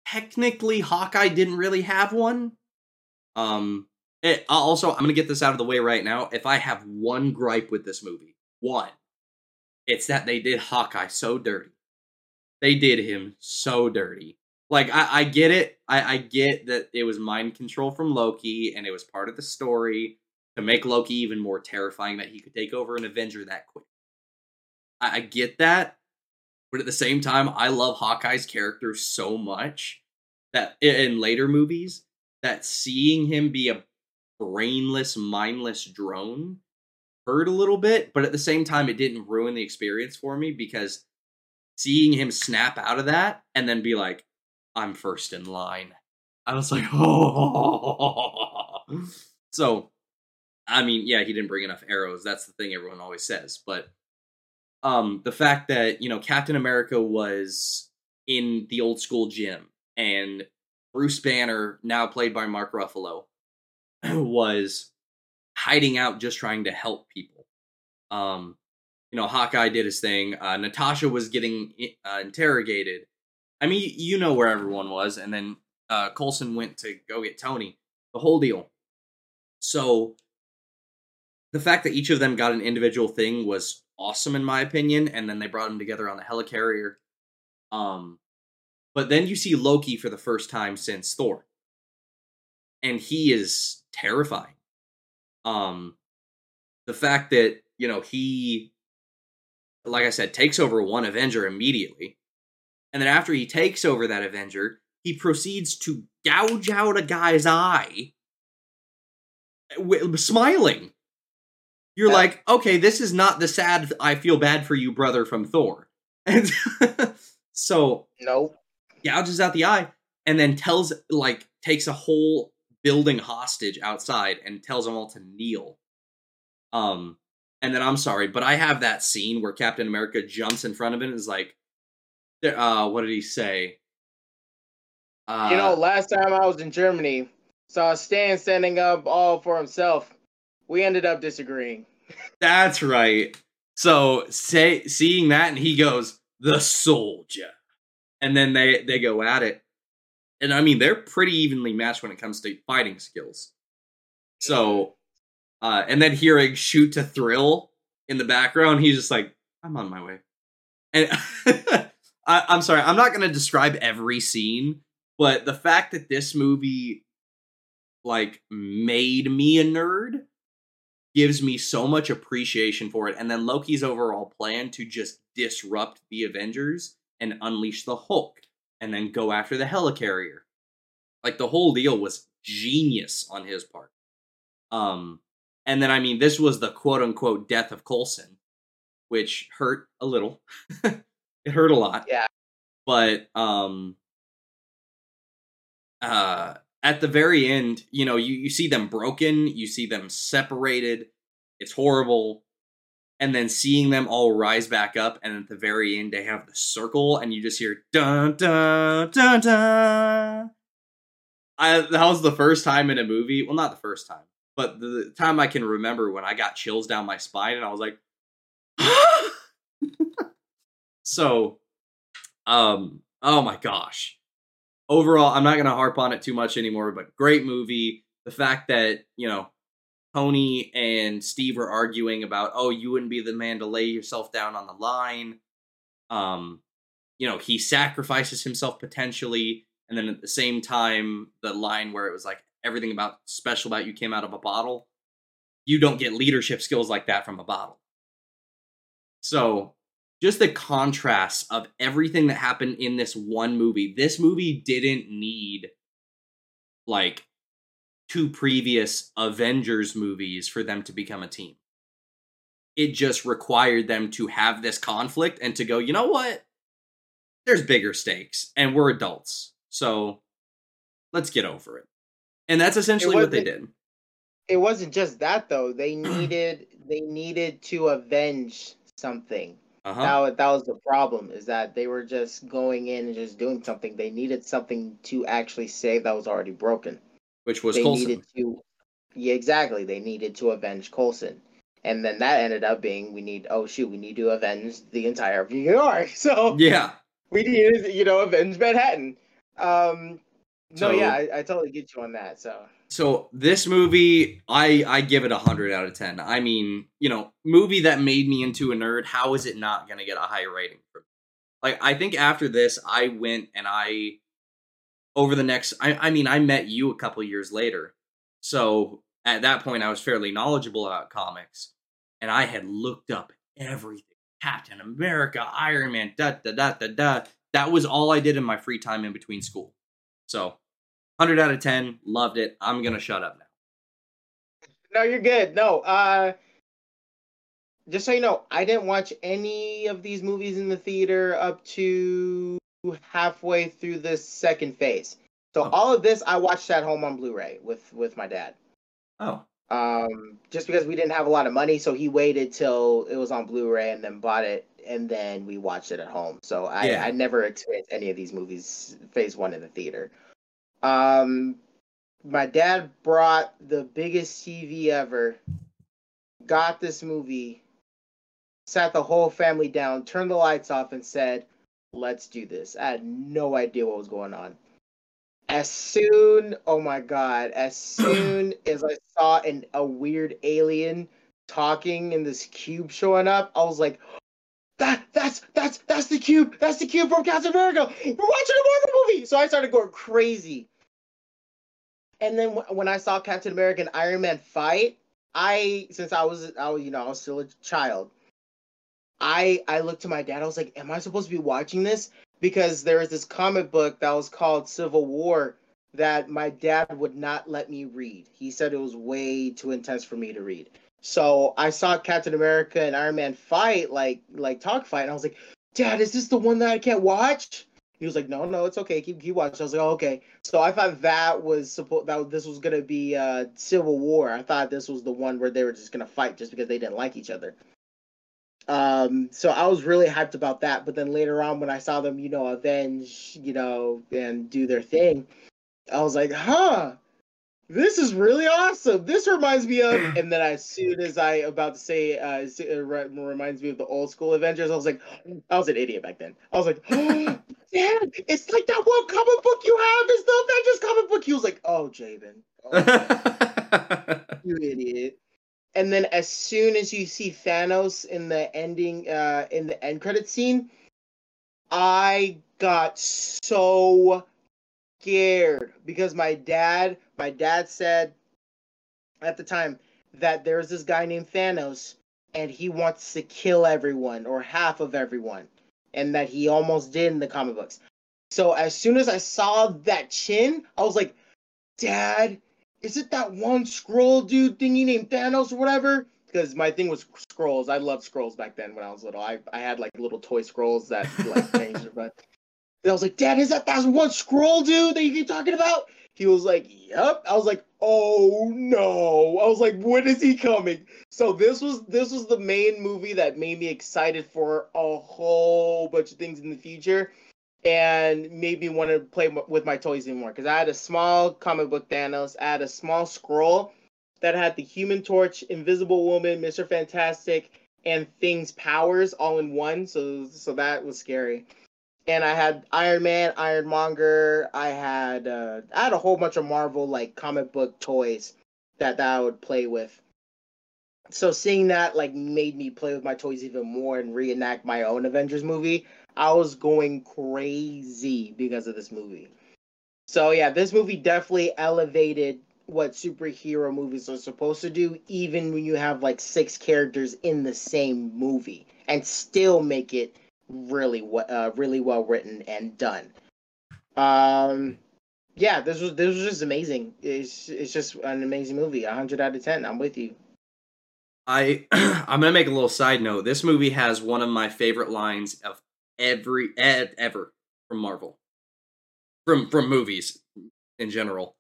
technically Hawkeye didn't really have one. Um it, also I'm to get this out of the way right now. If I have one gripe with this movie, one, it's that they did Hawkeye so dirty. They did him so dirty. Like I, I get it. I, I get that it was mind control from Loki and it was part of the story to make Loki even more terrifying that he could take over an Avenger that quick. I, I get that. But at the same time, I love Hawkeye's character so much that in later movies that seeing him be a brainless, mindless drone hurt a little bit, but at the same time, it didn't ruin the experience for me because seeing him snap out of that and then be like, I'm first in line. I was like, oh. So, I mean, yeah, he didn't bring enough arrows. That's the thing everyone always says. But um, the fact that, you know, Captain America was in the old school gym and Bruce Banner, now played by Mark Ruffalo, was hiding out just trying to help people. Um, you know, Hawkeye did his thing. Uh, Natasha was getting uh, interrogated. I mean, you know where everyone was, and then uh, Coulson went to go get Tony. The whole deal. So, the fact that each of them got an individual thing was awesome, in my opinion. And then they brought them together on the helicarrier. Um, but then you see Loki for the first time since Thor, and he is terrifying. Um, the fact that you know he, like I said, takes over one Avenger immediately, and then after he takes over that Avenger, he proceeds to gouge out a guy's eye, w- smiling. You're Yeah. like, okay, this is not the sad "I feel bad for you" brother from Thor, and so Nope. gouges out the eye and then tells like takes a whole building hostage outside and tells them all to kneel um and then i'm sorry but i have that scene where captain america jumps in front of it and is like uh what did he say uh you know, last time I was in Germany, saw Stan standing up all for himself. We ended up disagreeing. that's right. So say seeing that and he goes the soldier. And then they they go at it. And i mean they're pretty evenly matched when it comes to fighting skills. So uh and then hearing shoot to thrill in the background he's just like i'm on my way. And I, i'm sorry i'm not going to describe every scene but the fact that this movie like made me a nerd gives me so much appreciation for it. And then loki's overall plan to just disrupt the avengers and unleash the hulk and then go after the helicarrier. Like the whole deal was genius on his part. Um and then i mean this was the quote unquote death of coulson which hurt a little. It hurt a lot. Yeah. but um uh at the very end you know you, you see them broken you see them separated. It's horrible. And then seeing them all rise back up and at the very end they have the circle and you just hear dun dun dun dun. I, that was the first time in a movie well not the first time but the time i can remember when i got chills down my spine and i was like so um oh my gosh overall i'm not going to harp on it too much anymore but great movie. The fact that you know tony and steve were arguing about oh you wouldn't be the man to lay yourself down on the line. Um you know he sacrifices himself potentially and then at the same time the line where it was like everything about special about you came out of a bottle. You don't get leadership skills like that from a bottle. So, just the contrast of everything that happened in this one movie. This movie didn't need like two previous Avengers movies for them to become a team. It just required them to have this conflict and to go, you know what? There's bigger stakes and we're adults. So let's get over it. And that's essentially what they did. It wasn't just that though. They needed they needed to avenge something. Uh-huh. That, that was the problem is that they were just going in and just doing something. They needed something to actually save that was already broken. Which was they Coulson. needed to yeah exactly. They needed to avenge Coulson. And then that ended up being we need oh shoot we need to avenge the entire of New York so yeah. we needed you know avenge Manhattan. Um so, no yeah I, I totally get you on that so so this movie I I give it a hundred out of ten. I mean you know movie that made me into a nerd how is it not gonna get a high rating like I think after this I went and I over the next I, I mean i met you a couple years later. So at that point i was fairly knowledgeable about comics and i had looked up everything. Captain america iron man da da da da da. That was all i did in my free time in between school. So 100 out of 10 loved it i'm gonna shut up now no you're good no uh just so you know i didn't watch any of these movies in the theater up to halfway through this second phase. So oh. all of this I watched at home on Blu-ray with with my dad. Oh. Um, just because we didn't have a lot of money, so he waited till it was on Blu-ray and then bought it, and then we watched it at home. So I, yeah. I never experienced any of these movies phase one in the theater. Um, my dad brought the biggest TV ever, got this movie, sat the whole family down, turned the lights off, and said, let's do this. I had no idea what was going on. As soon, oh my god, as soon as I saw an a weird alien talking and this cube showing up, I was like, that that's that's that's the cube. That's the cube from Captain America. We're watching a Marvel movie. So I started going crazy. And then when I saw Captain America and Iron Man fight, I since I was I was you know I was still a child, I I looked to my dad. I was like, "Am I supposed to be watching this?" Because there was this comic book that was called Civil War that my dad would not let me read. He said it was way too intense for me to read. So I saw Captain America and Iron Man fight, like like talk fight, and I was like, "Dad, is this the one that I can't watch?" He was like, "No, no, it's okay. Keep keep watching." I was like, "Oh, okay." So I thought that was supposed that this was gonna be uh, Civil War. I thought this was the one where they were just gonna fight just because they didn't like each other. Um, so I was really hyped about that. But then later on, when I saw them, you know, avenge, you know, and do their thing, I was like, huh, this is really awesome. This reminds me of, and then as soon as I about to say, uh, it reminds me of the old school Avengers. I was like, I was an idiot back then. I was like, oh, Dad, it's like that one comic book you have is the Avengers comic book. He was like, oh, Javen, oh, you idiot and then as soon as you see Thanos in the ending uh in the end credit scene, I got so scared because my dad my dad said at the time that there's this guy named Thanos and he wants to kill everyone or half of everyone and that he almost did in the comic books. So as soon as I saw that chin, I was like, "Dad, is it that one Skrull dude thingy named Thanos or whatever? Because my thing was Skrulls. I loved Skrulls back then when I was little. I I had like little toy Skrulls that like changed but I was like, Dad, is that that one Skrull dude that you keep talking about? He was like, Yep. I was like, Oh no. I was like, when is he coming? So this was this was the main movie that made me excited for a whole bunch of things in the future and made me want to play with my toys anymore because I had a small comic book Thanos, I had a small Skrull that had the Human Torch, Invisible Woman, Mister Fantastic, and Thing's powers all in one. So so that was scary. And I had Iron Man, Iron Monger. I had uh, I had a whole bunch of Marvel like comic book toys that, that I would play with. So seeing that like made me play with my toys even more and reenact my own Avengers movie. I was going crazy because of this movie. So yeah, this movie definitely elevated what superhero movies are supposed to do, even when you have like six characters in the same movie, and still make it really uh, really well written and done. Um, yeah, this was this was just amazing. It's it's just an amazing movie. hundred out of ten. I'm with you. I I'm gonna make a little side note. This movie has one of my favorite lines of every ed, ever from Marvel, from from movies in general,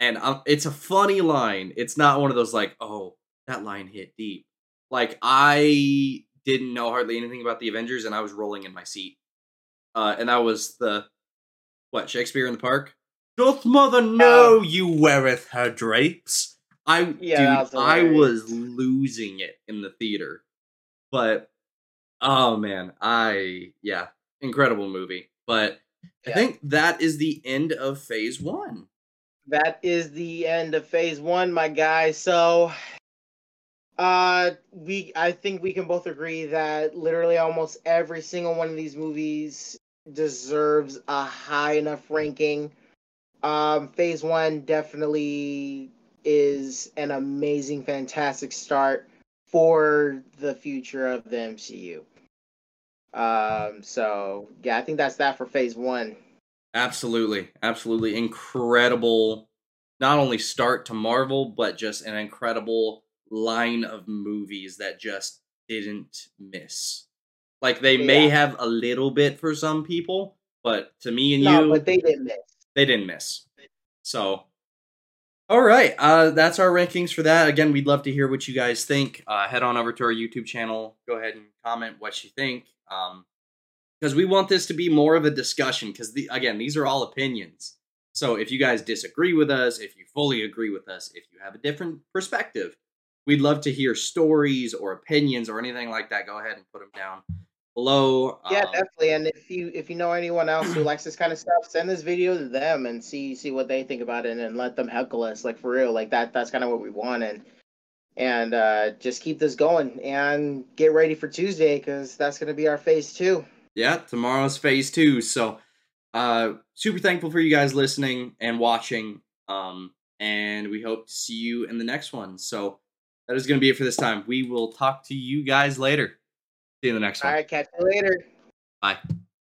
and um, it's a funny line. It's not one of those like, oh, that line hit deep. Like I didn't know hardly anything about the Avengers, and I was rolling in my seat. Uh, and that was the what Shakespeare in the Park. Doth mother know uh, you weareth her drapes? I yeah, dude, I was losing it in the theater. But oh man, I yeah, incredible movie. But yeah. I think that is the end of phase 1. That is the end of phase 1, my guy. So uh we I think we can both agree that literally almost every single one of these movies deserves a high enough ranking. Um phase 1 definitely is an amazing fantastic start for the future of the MCU. Um so yeah, I think that's that for phase 1. Absolutely. Absolutely incredible not only start to Marvel but just an incredible line of movies that just didn't miss. Like they yeah. may have a little bit for some people, but to me and no, you, but they didn't miss. They didn't miss. So, all right, uh, that's our rankings for that. Again, we'd love to hear what you guys think. Uh, head on over to our YouTube channel. Go ahead and comment what you think, um, because we want this to be more of a discussion. Because the again, these are all opinions. So if you guys disagree with us, if you fully agree with us, if you have a different perspective, we'd love to hear stories or opinions or anything like that. Go ahead and put them down below. Yeah, um, definitely. And if you if you know anyone else who likes this kind of stuff, send this video to them and see see what they think about it and let them heckle us like for real. Like that that's kind of what we want and and uh, just keep this going and get ready for Tuesday because that's going to be our phase two. Yeah, tomorrow's phase two. So, uh, super thankful for you guys listening and watching. Um, and we hope to see you in the next one. So, that is going to be it for this time. We will talk to you guys later. See you in the next one. All right, catch you later. Bye.